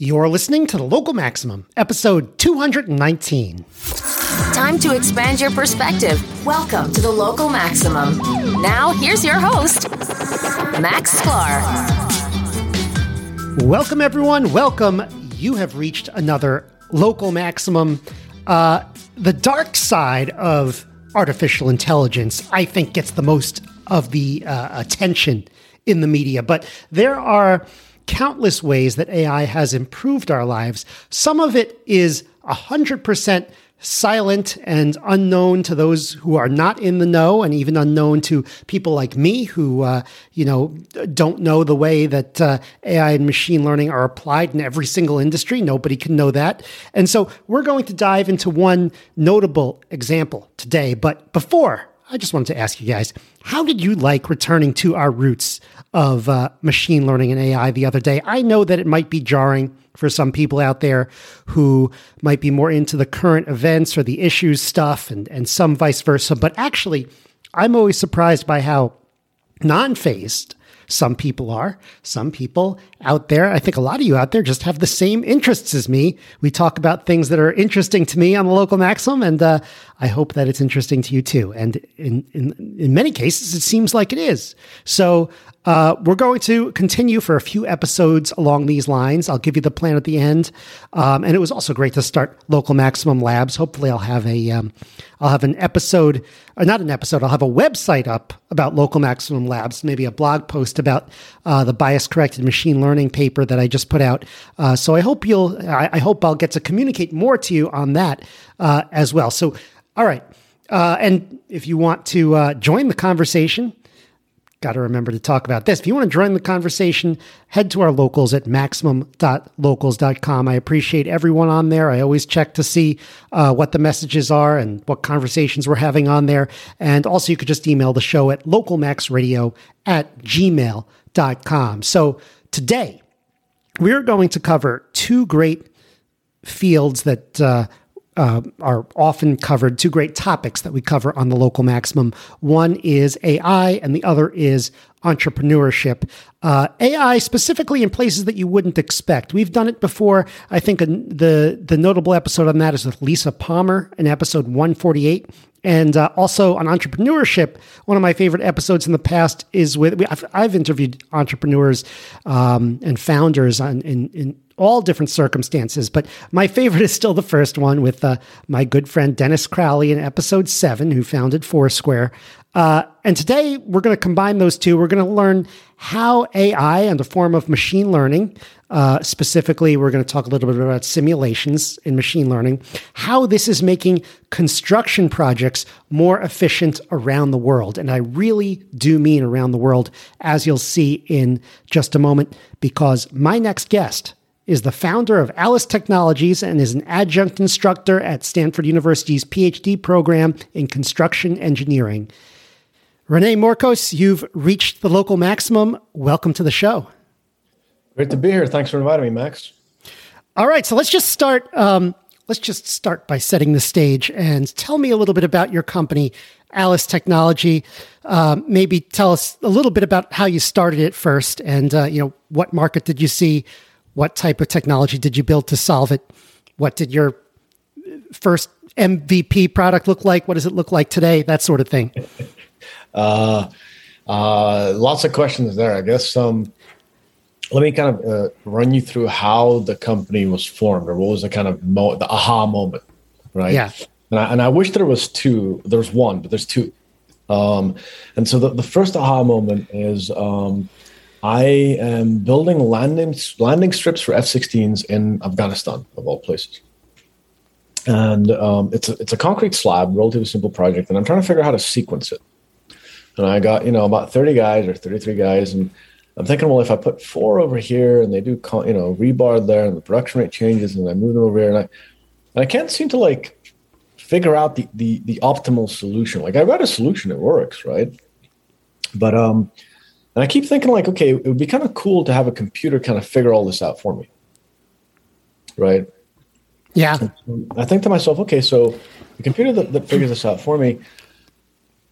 You're listening to the Local Maximum, episode 219. Time to expand your perspective. Welcome to the Local Maximum. Now, here's your host, Max Sklar. Welcome, everyone. Welcome. You have reached another Local Maximum. Uh, the dark side of artificial intelligence, I think, gets the most of the uh, attention in the media, but there are countless ways that AI has improved our lives. Some of it is 100% silent and unknown to those who are not in the know and even unknown to people like me who uh, you know don't know the way that uh, ai and machine learning are applied in every single industry. Nobody can know that. And so we're going to dive into one notable example today. But before I just wanted to ask you guys, how did you like returning to our roots of uh, machine learning and AI the other day? I know that it might be jarring for some people out there who might be more into the current events or the issues stuff and, and some vice versa. But actually, I'm always surprised by how non fazed some people are. Some people out there, I think a lot of you out there just have the same interests as me. We talk about things that are interesting to me on the local maximum, and uh, I hope that it's interesting to you too. And in, in, in many cases, it seems like it is. So uh, we're going to continue for a few episodes along these lines. I'll give you the plan at the end. Um, and it was also great to start local maximum labs. Hopefully, I'll have a um, I'll have an episode, or not an episode. I'll have a website up about local maximum labs. Maybe a blog post about uh, the bias corrected machine learning paper that I just put out. Uh, so I hope you'll. I, I, hope I'll get to communicate more to you on that uh, as well. So, all right. Uh, and if you want to uh, join the conversation, got to remember to talk about this. If you want to join the conversation, head to our locals at maximum.locals.com. I appreciate everyone on there. I always check to see uh, what the messages are and what conversations we're having on there. And also, you could just email the show at localmaxradio at gmail.com. So today, we're going to cover two great fields that uh, uh, are often covered, two great topics that we cover on the local maximum. One is AI, and the other is entrepreneurship. Uh, AI specifically in places that you wouldn't expect. We've done it before. I think the the notable episode on that is with Lisa Palmer in episode 148. And uh, also on entrepreneurship, one of my favorite episodes in the past is with I've, I've interviewed entrepreneurs um, and founders on, in, in all different circumstances. But my favorite is still the first one with uh, my good friend Dennis Crowley in episode seven, who founded Foursquare. Uh, and today we're going to combine those two. We're going to learn how AI and the form of machine learning, uh, specifically, we're going to talk a little bit about simulations in machine learning, how this is making construction projects more efficient around the world. And I really do mean around the world, as you'll see in just a moment, because my next guest is the founder of Alice Technologies and is an adjunct instructor at Stanford University's PhD program in construction engineering. René Morkos, you've reached the local maximum. Welcome to the show. Great to be here. Thanks for inviting me, Max. All right, so let's just start. Um, let's just start by setting the stage and tell me a little bit about your company, Alice Technology. Uh, maybe tell us a little bit about how you started it first, and uh, you know what market did you see what type of technology did you build to solve it? What did your first MVP product look like? What does it look like today? That sort of thing. uh, uh, lots of questions there, I guess. Um, let me kind of uh, run you through how the company was formed, or what was the kind of mo- the aha moment, right? Yeah. And I, and I wish there was two. There's one, but there's two. Um, and so the, the first aha moment is um, I am building landing landing strips for F-16s in Afghanistan, of all places. And um, it's a, it's a concrete slab, relatively simple project, and I'm trying to figure out how to sequence it. And I got you know about 30 guys or 33 guys, and I'm thinking, well, if I put four over here and they do you know rebar there, and the production rate changes, and I move them over here, and I and I can't seem to like figure out the the the optimal solution. Like I got a solution, it works, right? But um, and I keep thinking, like, okay, it would be kind of cool to have a computer kind of figure all this out for me. Right. Yeah. I think to myself, okay, so the computer that, that figures this out for me,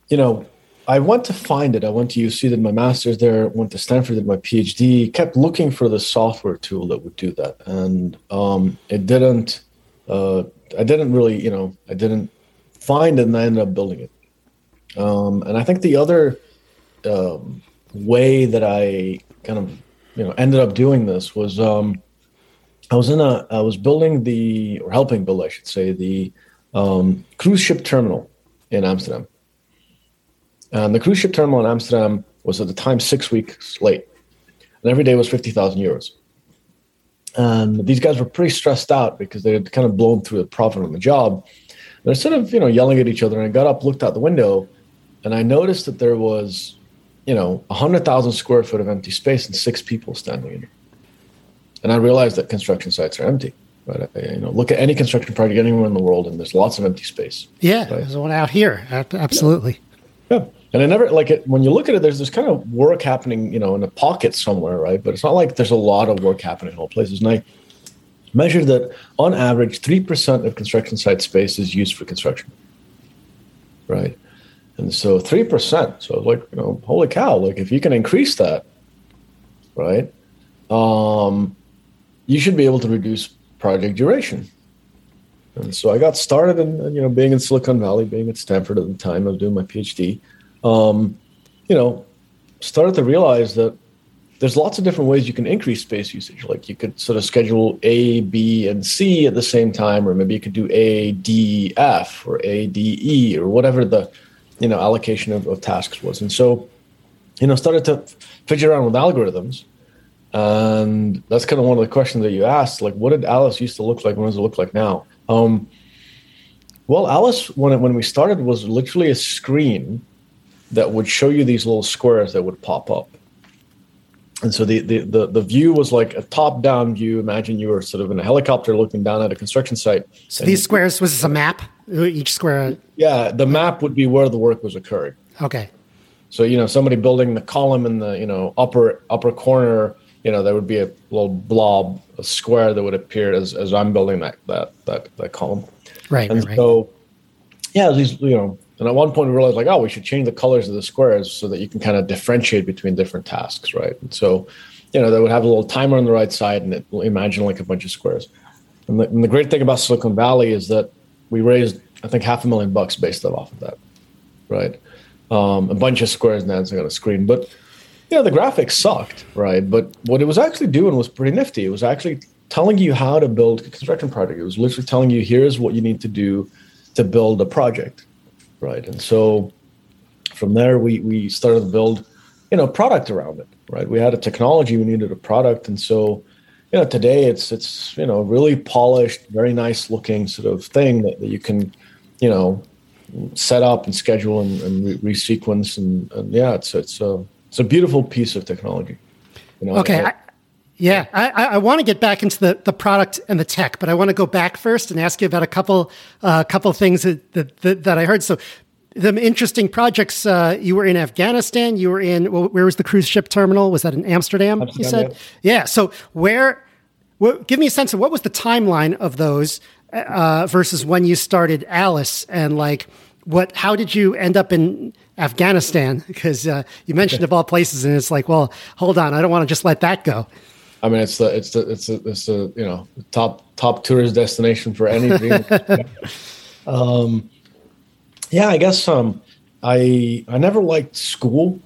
you know, I went to find it. I went to USC, did my master's there, went to Stanford, did my PhD, kept looking for the software tool that would do that. And um, it didn't, uh, I didn't really, you know, I didn't find it and I ended up building it. Um, and I think the other um, way that I kind of, you know, ended up doing this was um, I was in a, I was building the, or helping build, I should say, the um, cruise ship terminal in Amsterdam and the cruise ship terminal in Amsterdam was at the time six weeks late, and every day was fifty thousand euros. And these guys were pretty stressed out because they had kind of blown through the profit on the job. They're sort of you know yelling at each other. And I got up, looked out the window, and I noticed that there was, you know, hundred thousand square foot of empty space and six people standing in it. And I realized that construction sites are empty. Right? You know, look at any construction project anywhere in the world, and there's lots of empty space. Yeah, right? there's one out here. Absolutely. Yeah. yeah. And I never like it when you look at it, there's this kind of work happening, you know, in a pocket somewhere, right? But it's not like there's a lot of work happening in all places. And I measured that on average, 3% of construction site space is used for construction. Right. And so 3%. So like, you know, holy cow, like if you can increase that, right? Um, you should be able to reduce project duration. And so I got started in, you know, being in Silicon Valley, being at Stanford at the time, I was doing my PhD um, you know, started to realize that there's lots of different ways you can increase space usage. Like you could sort of schedule A, B, and C at the same time, or maybe you could do A, D, F, or A, D, E, or whatever the you know allocation of, of tasks was. And so, you know, started to fidget around with algorithms. And that's kind of one of the questions that you asked, like, what did Alice used to look like? What does it look like now? Um, well, Alice, when it, when we started, was literally a screen that would show you these little squares that would pop up. And so the, the, the, the view was like a top down view. Imagine you were sort of in a helicopter looking down at a construction site. So these squares, was this a map? Each square? Yeah, the map would be where the work was occurring. Okay. So, you know, somebody building the column in the, you know, upper upper corner, you know, there would be a little blob, a square that would appear as, as I'm building that that that, that column. Right. And right, so, yeah, these, you know, and at one point, we realized like, oh, we should change the colors of the squares so that you can kind of differentiate between different tasks, right? And so, you know, they would have a little timer on the right side, and it will imagine like a bunch of squares. And the, and the great thing about Silicon Valley is that we raised, I think, half a million bucks based off of that, right? Um, a bunch of squares dancing on a screen, but you know, the graphics sucked, right? But what it was actually doing was pretty nifty. It was actually telling you how to build a construction project. It was literally telling you here's what you need to do to build a project right? And so from there, we we started to build, you know, product around it, right? We had a technology, we needed a product, and so you know today it's it's you know really polished, very nice looking sort of thing that, that you can, you know, set up and schedule and, and re- resequence and, and yeah, it's it's a it's a beautiful piece of technology. You know, okay. I, yeah, I, I want to get back into the, the product and the tech, but I want to go back first and ask you about a couple uh, couple things that, that, that I heard. So, the interesting projects. Uh, you were in Afghanistan. You were in well, where was the cruise ship terminal? Was that in Amsterdam? Amsterdam you said, yeah. yeah. So where? give me a sense of what was the timeline of those uh, versus when you started Alice, and like what? How did you end up in Afghanistan? Because uh, you mentioned of all places, and it's like, well, hold on, I don't want to just let that go. I mean, it's the it's the it's a, it's the you know top top tourist destination for any um, yeah, I guess um, I I never liked school,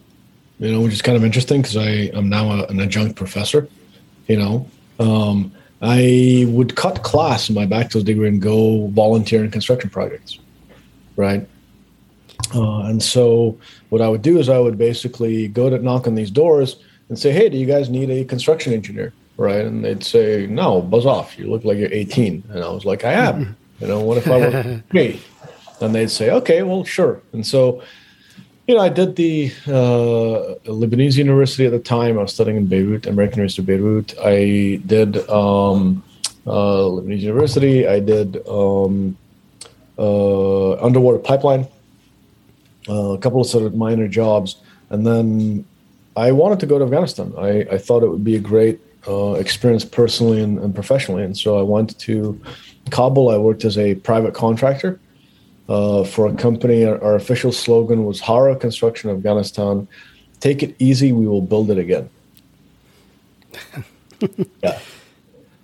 you know, which is kind of interesting because I am now a, an adjunct professor. You know, um, I would cut class in my bachelor's degree and go volunteer in construction projects, right? Uh, and so what I would do is I would basically go to knock on these doors and say, "Hey, do you guys need a construction engineer?" Right? And they'd say, "No, buzz off. You look like you're 18." And I was like, "I am." You know, what if I were me? And they'd say, "Okay, well, sure." And so, you know, I did the uh, Lebanese University at the time. I was studying in Beirut, American University of Beirut. I did um, uh, Lebanese University. I did um, uh, underwater pipeline, uh, a couple of sort of minor jobs, and then I wanted to go to Afghanistan. I, I thought it would be a great uh, experience personally and, and, professionally. And so I went to Kabul. I worked as a private contractor uh, for a company. Our, our, official slogan was Hara Construction Afghanistan. Take it easy, we will build it again. yeah.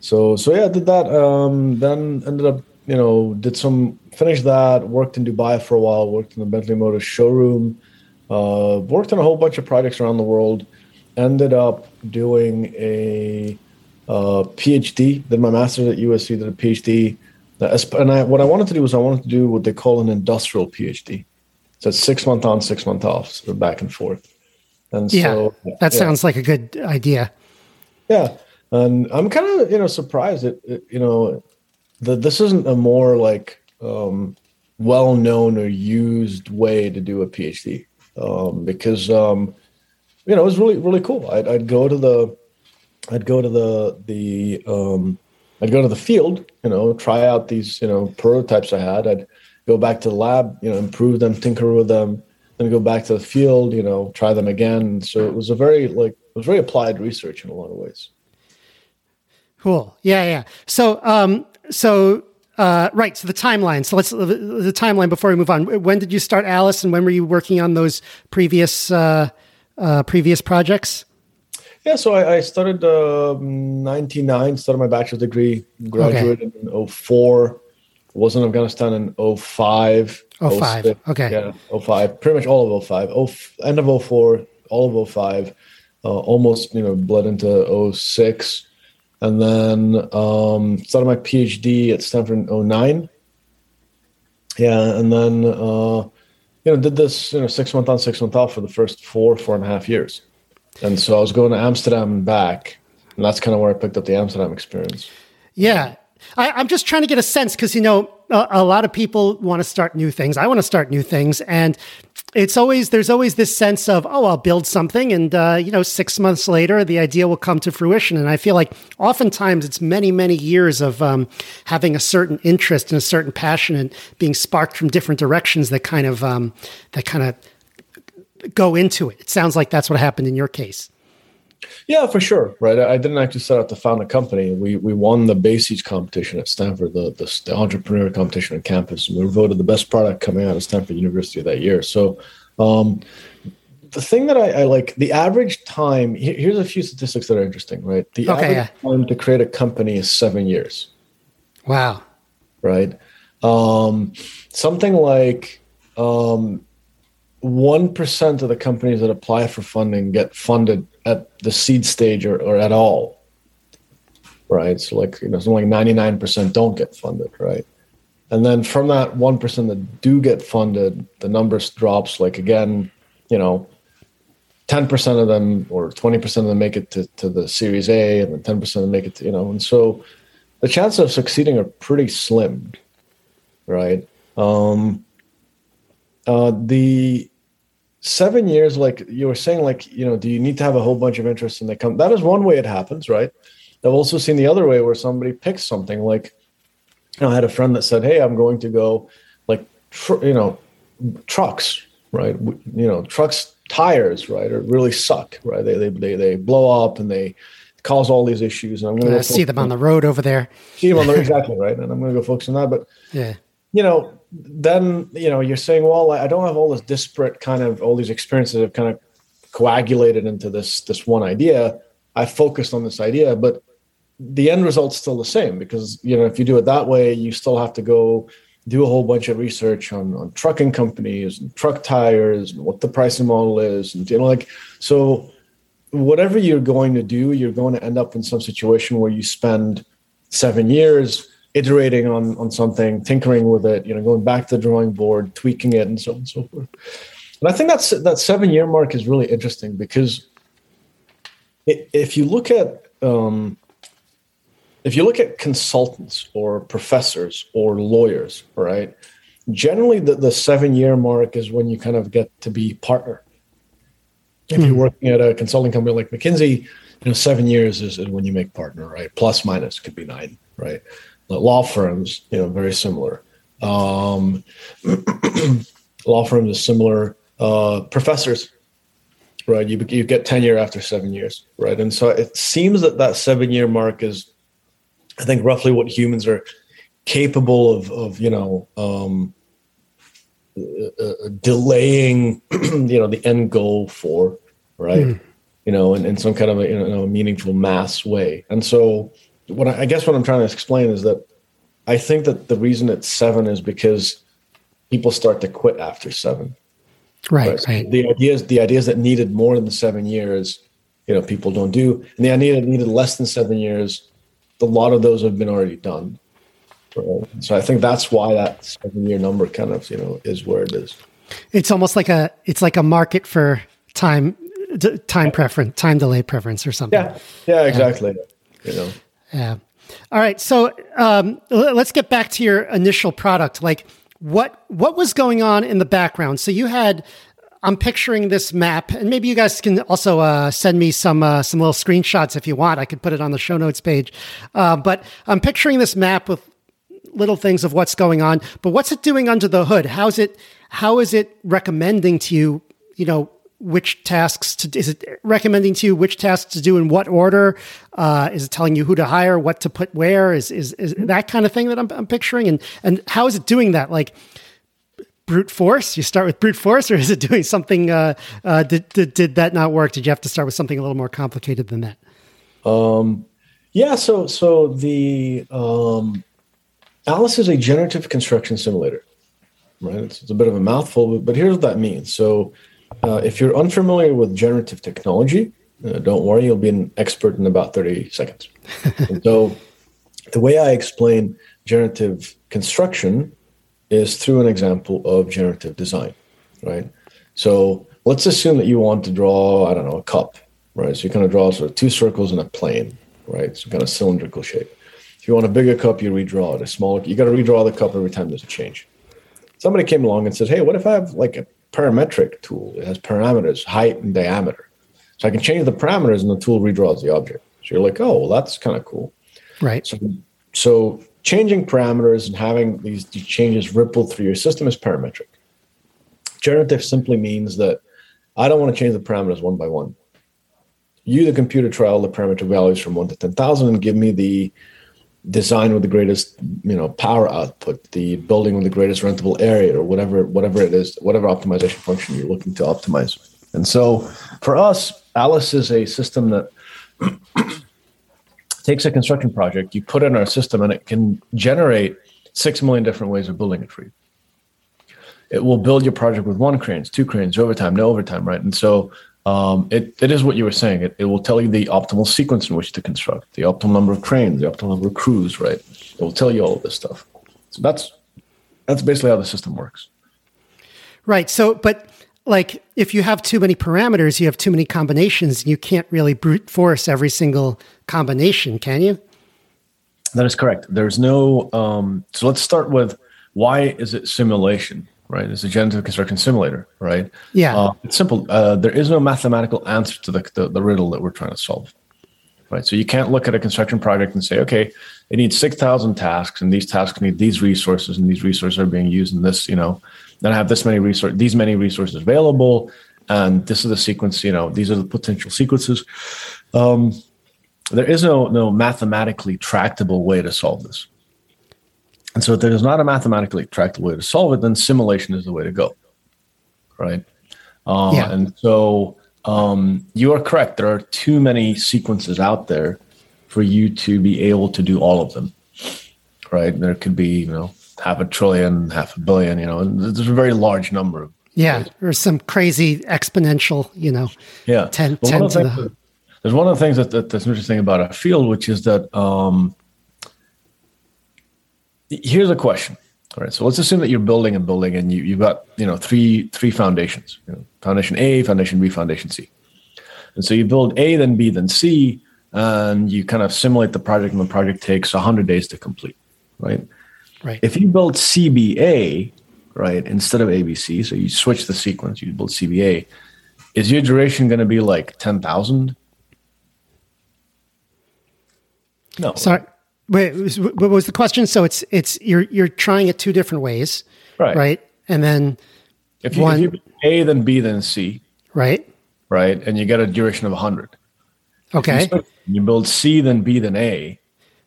So so yeah, did that. Um, then ended up, you know, did some finished that. Worked in Dubai for a while. Worked in the Bentley Motors showroom. Uh, worked on a whole bunch of projects around the world. Ended up doing a uh, PhD. Did my master's at USC. Did a PhD. And I, what I wanted to do was I wanted to do what they call an industrial PhD. So it's six month on, six month off, so back and forth. And yeah, so that yeah. sounds like a good idea. Yeah, and I'm kind of you know surprised that you know that this isn't a more like um, well known or used way to do a PhD um, because um, you know it was really really cool. I'd, I'd go to the I'd go to the the um, I'd go to the field, you know, try out these you know prototypes I had. I'd go back to the lab, you know, improve them, tinker with them, then go back to the field, you know, try them again. So it was a very like it was very applied research in a lot of ways. Cool. Yeah, yeah. So, um, so uh, right. So the timeline. So let's the timeline before we move on. When did you start Alice, and when were you working on those previous uh, uh, previous projects? Yeah, so I, I started uh, 99, started my bachelor's degree, graduated okay. in 04, was in Afghanistan in 05. 05, okay. Yeah, 05, pretty much all of 05. Oh, end of 04, all of 05, uh, almost, you know, bled into 06 and then um, started my PhD at Stanford in 09. Yeah, and then uh, you know did this you know six month on six month off for the first four four and a half years, and so I was going to Amsterdam and back, and that's kind of where I picked up the Amsterdam experience. Yeah, I, am just trying to get a sense because you know a, a, lot of people want to start new things. I want to start new things, and it's always there's always this sense of oh I'll build something and uh, you know six months later the idea will come to fruition and I feel like oftentimes it's many many years of um, having a certain interest and a certain passion and being sparked from different directions that kind of um, that kind of go into it. It sounds like that's what happened in your case. Yeah, for sure. Right. I didn't actually set out to found a company. We we won the BASES competition at Stanford, the, the, the entrepreneur competition on campus, and we were voted the best product coming out of Stanford University that year. So, um, the thing that I, I, like, the average time. here's a few statistics that are interesting. Right. The okay, average yeah. time to create a company is seven years. Wow. Right. Um, something like um, 1% of the companies that apply for funding get funded at the seed stage or, or at all. Right. So, like, you know, something like 99% don't get funded. Right. And then from that 1% that do get funded, the numbers drops like again, you know, 10% of them or 20% of them make it to, to the series A and then 10% of them make it to, you know, and so the chances of succeeding are pretty slim. Right. Um, uh, the seven years, like you were saying, like, you know, do you need to have a whole bunch of interest in the company? That is one way it happens, right? I've also seen the other way where somebody picks something like, you know, I had a friend that said, Hey, I'm going to go like, tr- you know, trucks, right? You know, trucks tires, right, or really suck, right? They, they, they, they blow up and they cause all these issues. And I'm going uh, to see them on the road over there. See them on the exactly right. And I'm going to go focus on that. But yeah, you know, then you know you're saying, well, I don't have all this disparate kind of all these experiences have kind of coagulated into this this one idea. I focused on this idea, but the end result's still the same because you know if you do it that way, you still have to go do a whole bunch of research on, on trucking companies and truck tires and what the pricing model is and you know like so whatever you're going to do you're going to end up in some situation where you spend seven years iterating on on something, tinkering with it, you know, going back to the drawing board, tweaking it, and so on and so forth. And I think that's that seven year mark is really interesting because it, if you look at um, if you look at consultants or professors or lawyers, right? Generally, the, the seven year mark is when you kind of get to be partner. If you're hmm. working at a consulting company like McKinsey, you know, seven years is, is when you make partner, right? Plus minus could be nine, right? Law firms, you know, very similar. Um, law firms are similar. Uh, professors, right? You you get tenure after seven years, right? And so it seems that that seven year mark is, I think, roughly what humans are capable of of you know um, uh, uh, delaying, you know, the end goal for, right? Mm. You know, in, in some kind of a, you know, a meaningful mass way. And so, what I, I guess what I'm trying to explain is that I think that the reason it's seven is because people start to quit after seven. Right, right. right. The ideas, the ideas that needed more than the seven years, you know, people don't do, and the idea that needed less than seven years, a lot of those have been already done. So I think that's why that seven year number kind of you know is where it is. It's almost like a it's like a market for time time preference time delay preference or something. Yeah, yeah, exactly. You know. Yeah. All right. So um, let's get back to your initial product. Like what what was going on in the background? So you had I'm picturing this map, and maybe you guys can also uh, send me some uh, some little screenshots if you want. I could put it on the show notes page. Uh, but I'm picturing this map with little things of what's going on. But what's it doing under the hood? How's it? How is it recommending to you? You know, which tasks to is it recommending to you which tasks to do in what order? Uh, is it telling you who to hire what to put where is is, is that kind of thing that I'm, I'm picturing? And and how is it doing that? Like brute force? You start with brute force or is it doing something uh, uh, did, did, did that not work? Did you have to start with something a little more complicated than that? Um yeah so so the um alice is a generative construction simulator right? It's, it's a bit of a mouthful but, but here's what that means. So uh, if you're unfamiliar with generative technology, uh, don't worry, you'll be an expert in about 30 seconds. so, the way I explain generative construction is through an example of generative design, right? So, let's assume that you want to draw, I don't know, a cup, right? So, you're going to draw sort of two circles in a plane, right? Some kind of cylindrical shape. If you want a bigger cup, you redraw it. A smaller, you got to redraw the cup every time there's a change. Somebody came along and said, "Hey, what if I have like a parametric tool. It has parameters, height and diameter. So I can change the parameters and the tool redraws the object. So you're like, oh, well, that's kind of cool. Right. So, so changing parameters and having these, these changes ripple through your system is parametric. Generative simply means that I don't want to change the parameters one by one. You, the computer, try all the parameter values from one to 10,000 and give me the design with the greatest you know power output the building with the greatest rentable area or whatever whatever it is whatever optimization function you're looking to optimize. And so for us alice is a system that takes a construction project you put it in our system and it can generate six million different ways of building it for you. It will build your project with one cranes two cranes overtime no overtime right? And so um, it, it is what you were saying. It, it will tell you the optimal sequence in which to construct, the optimal number of cranes, the optimal number of crews, right? It will tell you all of this stuff. So that's that's basically how the system works. Right. So, but like if you have too many parameters, you have too many combinations, you can't really brute force every single combination, can you? That is correct. There's no. Um, so let's start with why is it simulation? Right? It's a generative construction simulator, right? Yeah. Uh, it's simple. Uh, there is no mathematical answer to the, the, the, riddle that we're trying to solve, right? So you can't look at a construction project and say, okay, it needs 6,000 tasks and these tasks need these resources and these resources are being used in this, you know, then I have this many resources, these many resources available. And this is the sequence, you know, these are the potential sequences. Um, there is no, no mathematically tractable way to solve this. And so if there's not a mathematically tractable way to solve it, then simulation is the way to go. Right. Uh, yeah. And so um, you are correct. There are too many sequences out there for you to be able to do all of them. Right. There could be, you know, half a trillion, half a billion, you know, and there's a very large number of. Yeah. or some crazy exponential, you know, yeah. 10, 10 to the. there's one of the things that, that, that's interesting about our field, which is that um, here's a question. All right. So let's assume that you're building a building and you, you've got, you know, three, three foundations, you know, foundation A, foundation B, foundation C. And so you build A, then B, then C, and you kind of simulate the project and the project takes 100 days to complete. Right. Right. If you build CBA, right, instead of ABC, so you switch the sequence, you build CBA, is your duration going to be like 10,000? No. Sorry. Wait, what was the question? So it's it's you're you're trying it two different ways, right? Right, and then if you, one, if you A then B then C, right, right, and you get a duration of hundred. Okay. You, you, build C then B then A,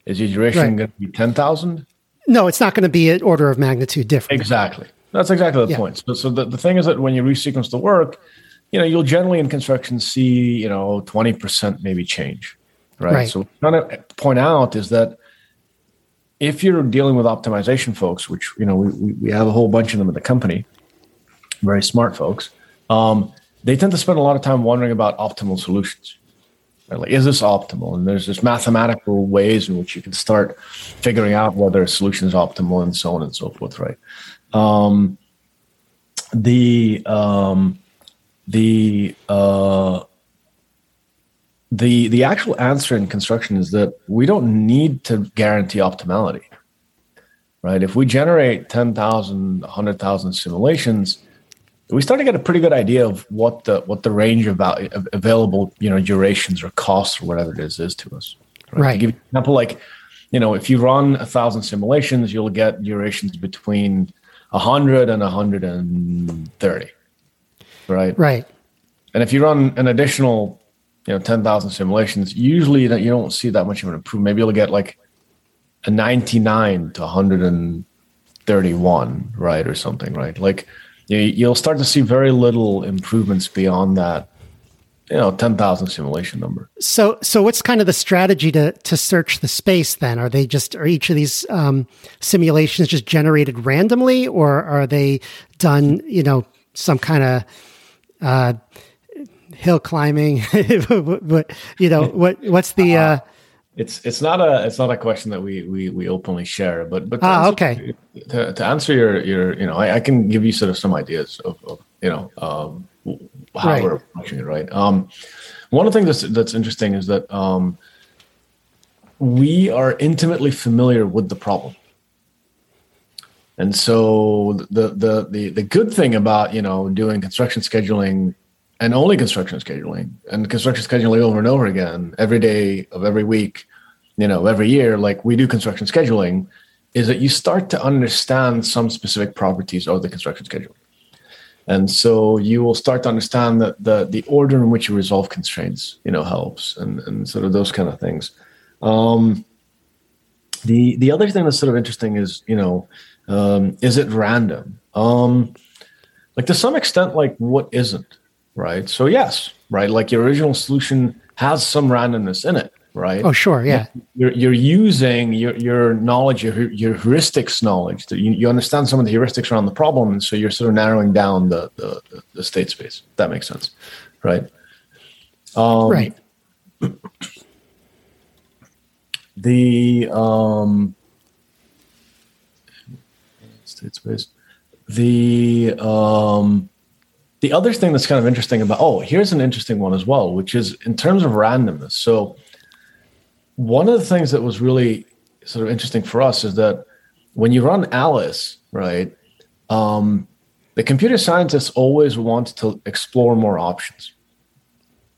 is your duration right. going to be ten thousand? No, it's not going to be an order of magnitude different. Exactly. That's exactly the Yeah. point. So, so the, the thing is that when you resequence the work, you know, you'll generally in construction see, you know, 20% maybe change. Right. Right. So what I'm trying to point out is that if you're dealing with optimization folks, which, you know, we, we, have a whole bunch of them in the company, very smart folks, um, they tend to spend a lot of time wondering about optimal solutions. Right? Like, is this optimal? And there's this mathematical ways in which you can start figuring out whether a solution is optimal and so on and so forth, right? Um, the um, the uh, the the actual answer in construction is that we don't need to guarantee optimality, right? If we generate 10,000, 100,000 simulations, we start to get a pretty good idea of what the what the range of val- of available you know durations or costs or whatever it is is to us. Right. To give you an example, like you know, if you run a thousand simulations, you'll get durations between 100 and 130, right? Right. And if you run an additional, you know, 10,000 simulations, usually that you don't see that much of an improvement. Maybe you'll get like a 99 to 131, right? Or something, right? Like you, you'll start to see very little improvements beyond that, you know, 10,000 simulation number. So, so what's kind of the strategy to to search the space? Then are they just are each of these um, simulations just generated randomly, or are they done? You know, some kind of uh, hill climbing. but you know? What what's the? Uh, It's it's not a it's not a question that we we, we openly share, but but to Ah, okay. To, to answer your your you know I, I can give you sort of some ideas of, of you know um, how Right. we're approaching it, right? Um, one of the things that's that's interesting is that um, we are intimately familiar with the problem. And so the, the the the good thing about you know doing construction scheduling and only construction scheduling and construction scheduling over and over again every day of every week, you know, every year, like we do construction scheduling, is that you start to understand some specific properties of the construction schedule. And so you will start to understand that the the order in which you resolve constraints, you know, helps and, and sort of those kind of things. Um, the the other thing that's sort of interesting is, you know, um, is it random? Um, like to some extent, like what isn't, right? So yes, right. Like your original solution has some randomness in it, right? oh, sure, yeah, you're, you're using your, your knowledge, your, your heuristics knowledge. That you, you understand some of the heuristics around the problem, and so you're sort of narrowing down the the, the state space. That makes sense, right? Um, right. The um, state space. The um, the other thing that's kind of interesting about oh, here's an interesting one as well, which is in terms of randomness. So one of the things that was really sort of interesting for us is that when you run Alice, right, um, the computer scientists always want to explore more options.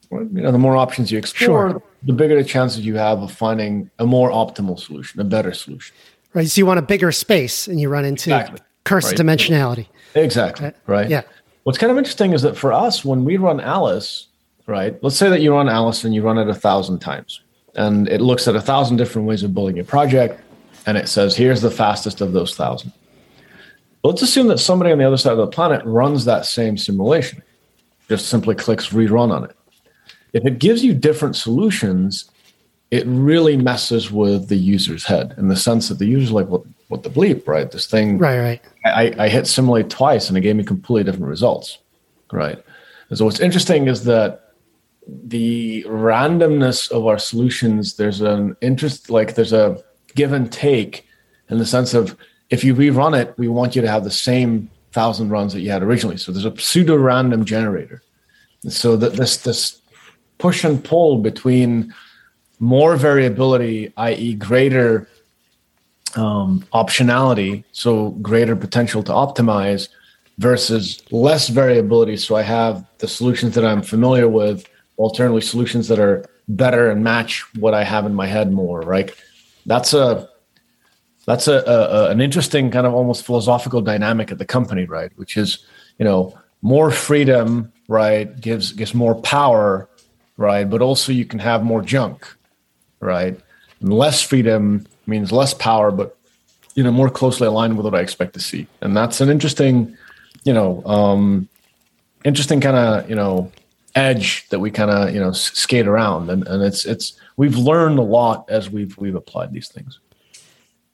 Right? You know, the more options you explore, Sure. the bigger the chances you have of finding a more optimal solution, a better solution. Right. So you want a bigger space, and you run into Exactly. curse Right. dimensionality. Exactly. Right. yeah. What's kind of interesting is that for us, when we run Alice, right? Let's say that you run Alice and you run it a thousand times, and it looks at a thousand different ways of building your project, and it says, "Here's the fastest of those thousand. Let's assume that somebody on the other side of the planet runs that same simulation, just simply clicks rerun on it. If it gives you different solutions, it really messes with the user's head in the sense that the user's like, "What? What the bleep? Right? This thing." Right. Right. I, I hit simulate twice and it gave me completely different results. Right. And so what's interesting is that the randomness of our solutions, there's an interest, like there's a give and take in the sense of if you rerun it, we want you to have the same thousand runs that you had originally. So there's a pseudo random generator. And so that this this push and pull between more variability, i.e., greater um, optionality, so greater potential to optimize, versus less variability. So I have the solutions that I'm familiar with, alternatively solutions that are better and match what I have in my head more. Right? That's a that's a, a, an interesting kind of almost philosophical dynamic at the company, right? Which is you know more freedom, right? Gives gives more power, right? But also you can have more junk, right? And less freedom means less power, but you know more closely aligned with what I expect to see, and that's an interesting, you know, um, interesting kind of you know edge that we kind of you know skate around, and and it's it's we've learned a lot as we've we've applied these things.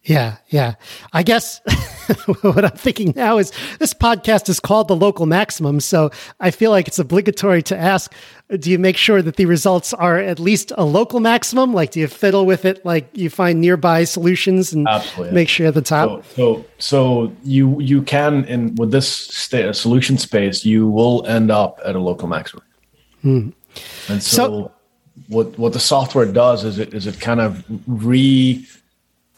Yeah, yeah. I guess what I'm thinking now is this podcast is called the local maximum. So I feel like it's obligatory to ask do you make sure that the results are at least a local maximum? Like, do you fiddle with it? Like, you find nearby solutions and Absolutely. make sure at the top? So, so, so, you you can, in with this sta- solution space, you will end up at a local maximum. Hmm. And so, so what what the software does is it is it kind of re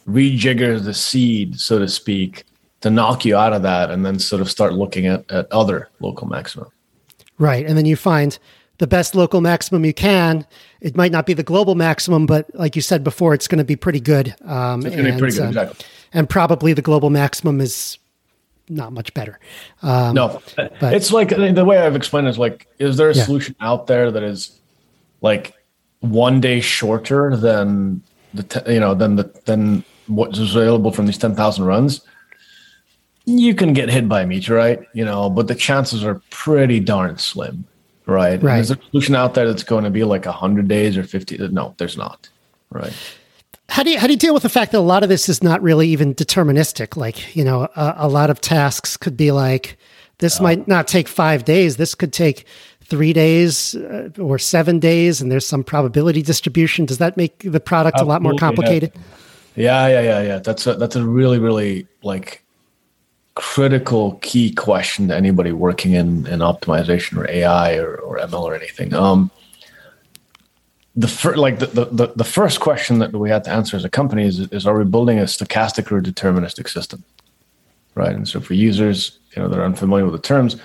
rejiggers the seed, so to speak, to knock you out of that and then sort of start looking at, at other local maximum. Right. And then you find the best local maximum you can. It might not be the global maximum, but like you said before, it's going to be pretty good. Um, it's going to be pretty good, uh, exactly. And probably the global maximum is not much better. Um, no, but, it's like the way I've explained it is like, is there a yeah. solution out there that is like one day shorter than the te- you know than the than what's available from these 10,000 runs, you can get hit by a meteorite, you know, but the chances are pretty darn slim, right? Right. Is there a solution out there that's going to be like 100 days or 50? No, there's not, right? How do you how do you deal with the fact that a lot of this is not really even deterministic? Like you know, a, a lot of tasks could be like this might not take five days. This could take three days uh, or seven days, and there's some probability distribution. Does that make the product a lot more complicated? Yeah. Yeah, yeah, yeah, yeah. That's a that's a really, really like critical key question to anybody working in, in optimization or AI or, or ML or anything. Um, the first like the, the, the first question that we had to answer as a company is, is are we building a stochastic or deterministic system? Right. And so for users, you know, that are unfamiliar with the terms,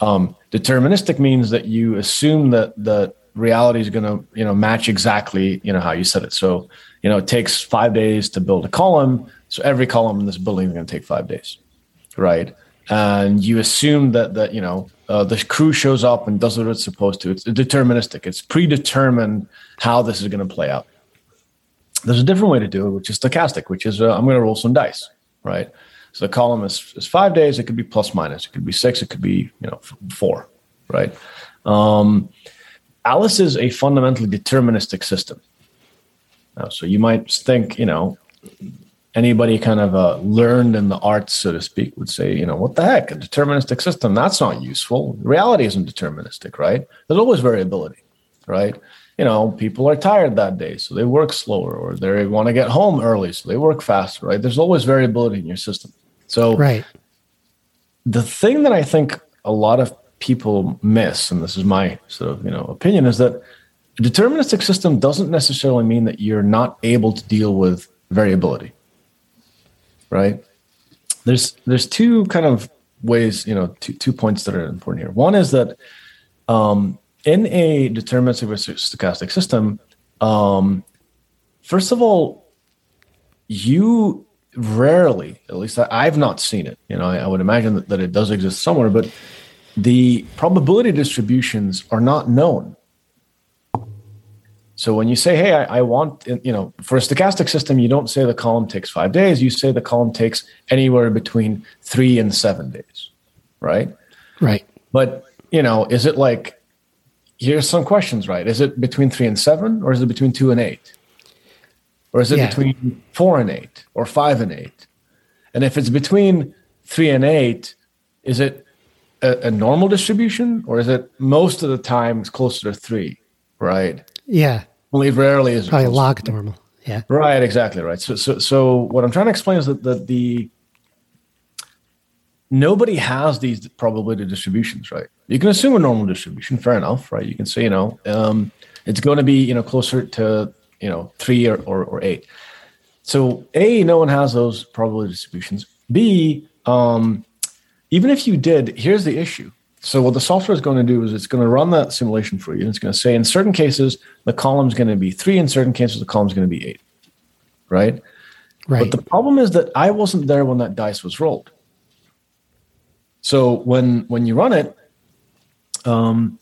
um, deterministic means that you assume that that reality is going to you know match exactly you know how you said it. So you know, it takes five days to build a column. So every column in this building is going to take five days, right? And you assume that that you know uh, the crew shows up and does what it's supposed to. It's deterministic. It's predetermined how this is going to play out. There's a different way to do it, which is stochastic, which is uh, I'm going to roll some dice, right? So the column is, is five days. It could be plus minus. It could be six. It could be you know four, right? Um, Alice is a fundamentally deterministic system. Uh, so you might think, you know, anybody kind of uh, learned in the arts, so to speak, would say, you know, what the heck, a deterministic system, that's not useful. Reality isn't deterministic, right? There's always variability, right? You know, people are tired that day, so they work slower, or they want to get home early, so they work faster, right? There's always variability in your system. So, right. The thing that I think a lot of people miss, and this is my sort of, you know, opinion, is that a deterministic system doesn't necessarily mean that you're not able to deal with variability, right? There's there's two kind of ways, you know, two two points that are important here. One is that um, in a deterministic stochastic system, um, first of all, you rarely, at least I've not seen it. You know, I, I would imagine that, that it does exist somewhere, but the probability distributions are not known so when you say, "Hey, I, I, want," you know, for a stochastic system, you don't say the column takes five days. You say the column takes anywhere between three and seven days, right? Right. But you know, is it like? Here's some questions, right? Is it between three and seven, or is it between two and eight, or is it yeah. between four and eight, or five and eight? And if it's between three and eight, is it a, a normal distribution, or is it most of the time it's closer to three? Right. Yeah. Only rarely is probably log normal. Yeah. Right. Exactly. Right. So, so, so what I'm trying to explain is that, that the nobody has these probability distributions, right? You can assume a normal distribution, fair enough, right? You can say, you know, um, it's going to be, you know, closer to, you know, three or, or, or eight. So A, no one has those probability distributions. B, um, even if you did, here's the issue. So what the software is going to do is it's going to run that simulation for you. And it's going to say in certain cases the column is going to be three, in certain cases the column is going to be eight. Right. Right. But the problem is that I wasn't there when that dice was rolled. So when when you run it, um,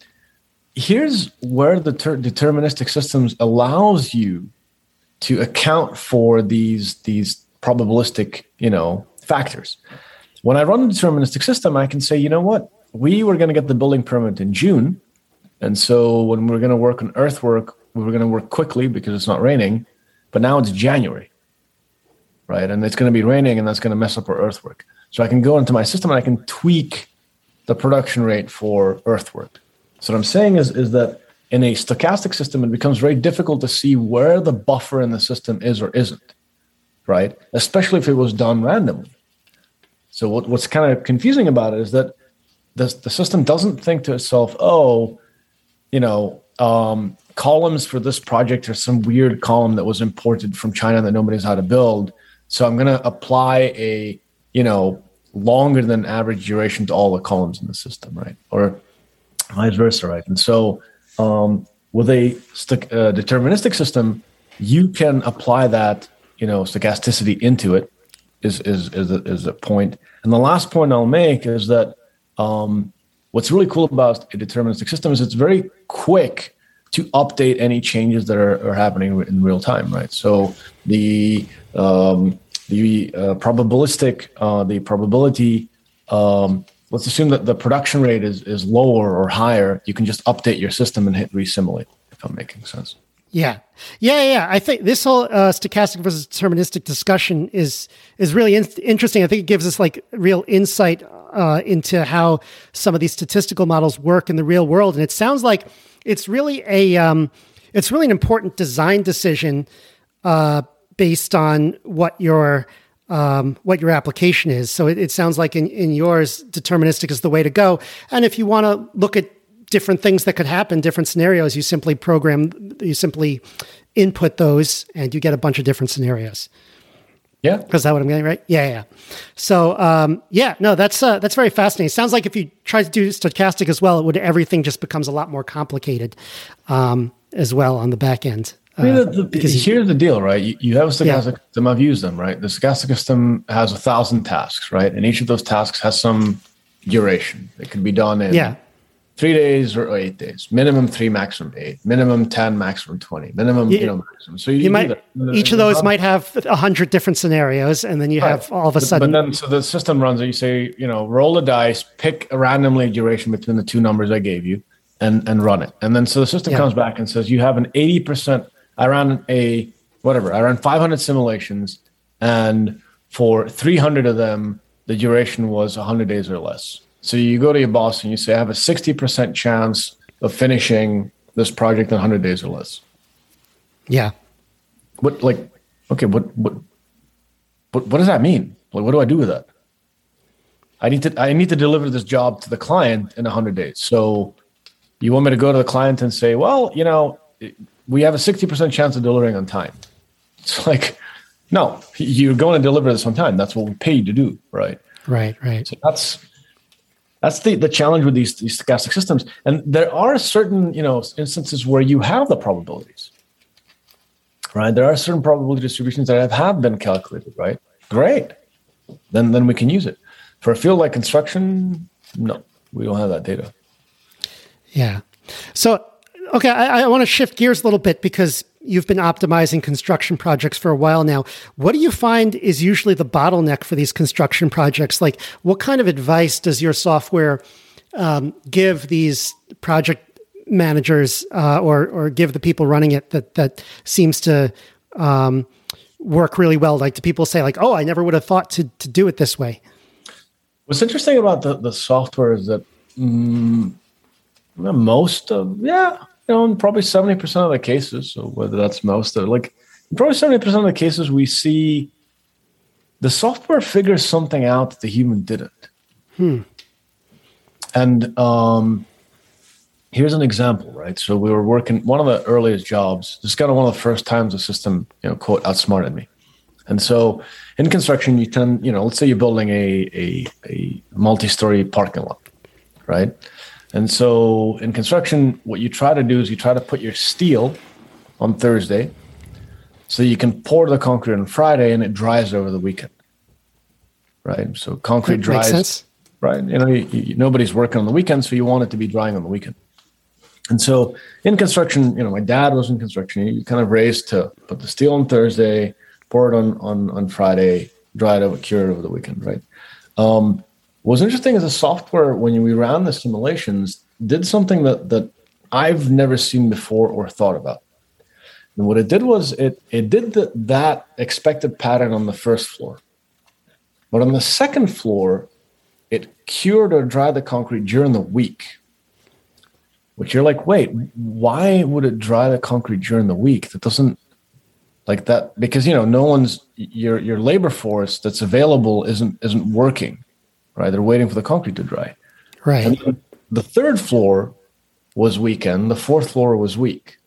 here's where the ter- deterministic systems allows you to account for these these probabilistic, you know, factors. When I run a deterministic system, I can say, you know what, we were going to get the building permit in June, and so when we're going to work on earthwork, we were going to work quickly because it's not raining, but now it's January, right? And it's going to be raining, and that's going to mess up our earthwork. So I can go into my system and I can tweak the production rate for earthwork. So what I'm saying is, is that in a stochastic system, it becomes very difficult to see where the buffer in the system is or isn't, right? Especially if it was done randomly. So what, what's kind of confusing about it is that the, the system doesn't think to itself, oh, you know, um, columns for this project are some weird column that was imported from China that nobody's how to build. So I'm going to apply a, you know, longer than average duration to all the columns in the system, right? Or vice versa, right? And so um, with a st- uh, deterministic system, you can apply that, you know, stochasticity into it. Is is is a, is a point. And the last point I'll make is that um, what's really cool about a deterministic system is it's very quick to update any changes that are, are happening in real time, right? So the um, the uh, probabilistic, uh, the probability um, let's assume that the production rate is, is lower or higher, you can just update your system and hit resimulate, if I'm making sense. Yeah. Yeah, yeah. I think this whole uh, stochastic versus deterministic discussion is is really in- interesting. I think it gives us like real insight uh, into how some of these statistical models work in the real world, and it sounds like it's really a um, it's really an important design decision uh, based on what your um, what your application is. So it, it sounds like in, in yours, deterministic is the way to go. And if you want to look at different things that could happen, different scenarios, you simply program, you simply input those, and you get a bunch of different scenarios. Yeah, is that what I'm getting right? Yeah, yeah. So, um, yeah, no, that's uh, that's very fascinating. Sounds like if you try to do stochastic as well, it would everything just becomes a lot more complicated um, as well on the back end. I mean, the, the, here's the deal, right? You, you have a stochastic yeah. system. I've used them, right? The stochastic system has a thousand tasks, right? And each of those tasks has some duration. It can be done in yeah. Three days or eight days. Minimum three, maximum eight. Minimum ten, maximum twenty. Minimum, you, you know, maximum. So you, you might each of those might have a hundred different scenarios, and then you right. have all of a sudden. But then, so the system runs. And you say, you know, roll the dice, pick a randomly duration between the two numbers I gave you, and and run it. And then so the system yeah. comes back and says you have an eighty percent I ran a whatever. I ran 500 simulations, and for 300 of them, the duration was 100 days or less. So you go to your boss and you say, "I have a 60% chance of finishing this project in 100 days or less." Yeah. What like? Okay. What what what what does that mean? Like, what do I do with that? I need to I need to deliver this job to the client in 100 days. So you want me to go to the client and say, "Well, you know." we have a 60% chance of delivering on time. It's like, no, you're going to deliver this on time. That's what we pay you to do, right? Right, right. So that's that's the, the challenge with these, these stochastic systems. And there are certain, you know, instances where you have the probabilities. Right? There are certain probability distributions that have, have been calculated, right? Great. Then then we can use it. For a field like construction, no, we don't have that data. Yeah. So Okay, I, I want to shift gears a little bit because you've been optimizing construction projects for a while now. What do you find is usually the bottleneck for these construction projects? Like, what kind of advice does your software um, give these project managers uh, or or give the people running it that that seems to um, work really well? Like, do people say like, "Oh, I never would have thought to to do it this way"? What's interesting about the the software is that. Mm, most of yeah you know, in probably 70% of the cases, so whether that's most of like probably 70% of the cases we see the software figures something out that the human didn't. Hmm. And um, here's an example, right? So we were working one of the earliest jobs. This is kind of one of the first times the system, you know, quote outsmarted me. And so in construction, you tend, you know, let's say you're building a a, a multi-story parking lot, right? And so in construction, what you try to do is you try to put your steel on Thursday so you can pour the concrete on Friday and it dries over the weekend. Right? So concrete dries. Right. You know, you, you, nobody's working on the weekend, so you want it to be drying on the weekend. And so in construction, you know, my dad was in construction. He kind of raised to put the steel on Thursday, pour it on on on Friday, dry it over, cure it over the weekend, right? Um, what's interesting is the software when we ran the simulations did something that that I've never seen before or thought about. And what it did was it it did the, that expected pattern on the first floor, but on the second floor, it cured or dried the concrete during the week. Which you're like, wait, why would it dry the concrete during the week? That doesn't like that because you know no one's your your labor force that's available isn't isn't working, right? They're waiting for the concrete to dry. Right. And the third floor was weekend. The fourth floor was week.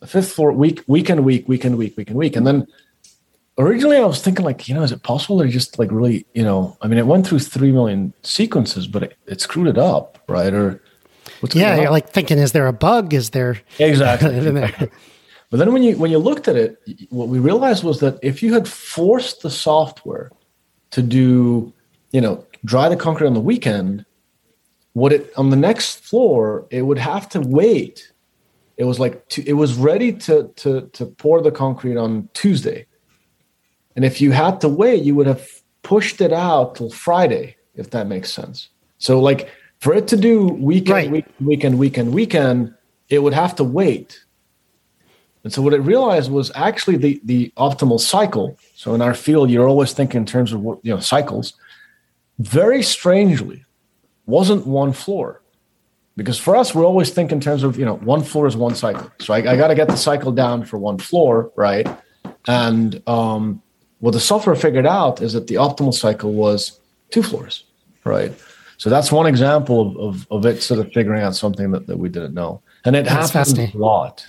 The fifth floor week weekend week weekend week weekend week, and then originally I was thinking like, you know, is it possible to just like really, you know, I mean, it went through three million sequences, but it, it screwed it up, right? Or yeah, you're like thinking, is there a bug? Is there exactly? but then when you when you looked at it, what we realized was that if you had forced the software to do, you know, dry the concrete on the weekend, what it on the next floor, it would have to wait. It was like to, it was ready to to to pour the concrete on Tuesday and if you had to wait, you would have pushed it out till Friday, if that makes sense. So, like for it to do weekend, right. week, weekend, weekend, weekend, it would have to wait. And so, what it realized was actually the the optimal cycle. So, in our field, you're always thinking in terms of you know cycles. Very strangely, wasn't one floor because for us we're always thinking in terms of you know one floor is one cycle so i, I got to get the cycle down for one floor right and um, what the software figured out is that the optimal cycle was two floors, right? So that's one example of, of, of it sort of figuring out something that, that we didn't know. And it that's happens a lot.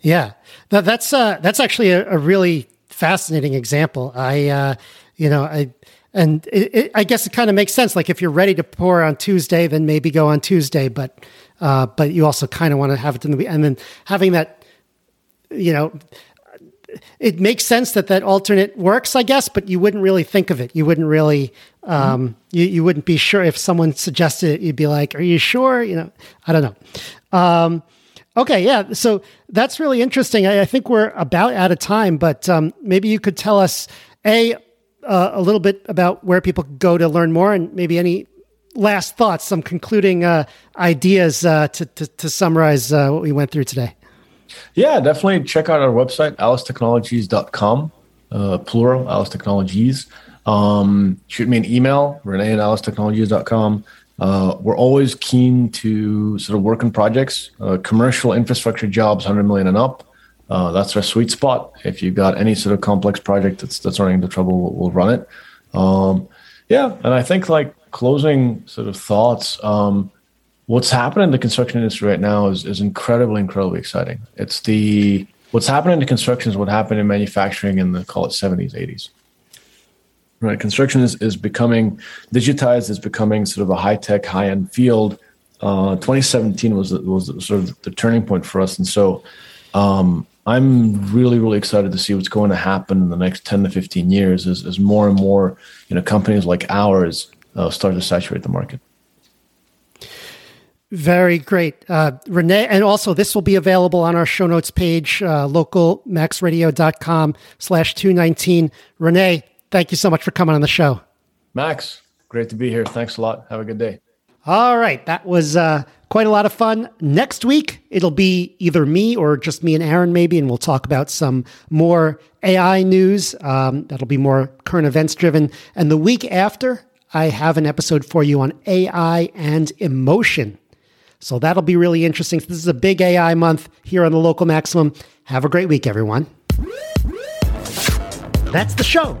Yeah, that, that's uh, that's actually a, a, really fascinating example. I, uh, you know, I and it, it, I guess it kind of makes sense. Like if you're ready to pour on Tuesday, then maybe go on Tuesday. But uh, but you also kind of want to have it in the week. and then having that, you know, it makes sense that that alternate works, I guess, but you wouldn't really think of it. You wouldn't really, um, mm-hmm. you, you wouldn't be sure if someone suggested it. You'd be like, "Are you sure?" You know, I don't know. Um, okay, yeah. So that's really interesting. I, I, think we're about out of time, but um, maybe you could tell us a uh, a little bit about where people go to learn more, and maybe any last thoughts, some concluding uh, ideas uh, to, to, to summarize uh, what we went through today. Yeah, definitely check out our website, alicetechnologies.com, uh, plural, Alice Technologies. Um, shoot me an email, renee at alicetechnologies.com. Uh, we're always keen to sort of work on projects, uh, commercial infrastructure jobs, 100 million and up. Uh, that's our sweet spot. If you've got any sort of complex project that's, that's running into trouble, we'll, we'll run it. Um, yeah, and I think like closing sort of thoughts. Um, what's happening in the construction industry right now is, is incredibly, incredibly exciting. It's the what's happening in the construction is what happened in manufacturing in the call it 70s, 80s. Right, construction is, is becoming digitized. It's becoming sort of a high tech, high end field. Uh, 2017 was was sort of the turning point for us, and so um, I'm really, really excited to see what's going to happen in the next 10 to 15 years as, as more and more you know companies like ours uh, start to saturate the market. Very great. Uh, René, and also this will be available on our show notes page, uh, localmaxradio.com slash 219. René, thank you so much for coming on the show. Max, great to be here. Thanks a lot. Have a good day. All right. That was uh, quite a lot of fun. Next week, it'll be either me or just me and Aaron, maybe, and we'll talk about some more AI news. Um, that'll be more current events driven. And the week after, I have an episode for you on AI and emotion. So that'll be really interesting. This is a big AI month here on the local maximum. Have a great week, everyone. That's the show.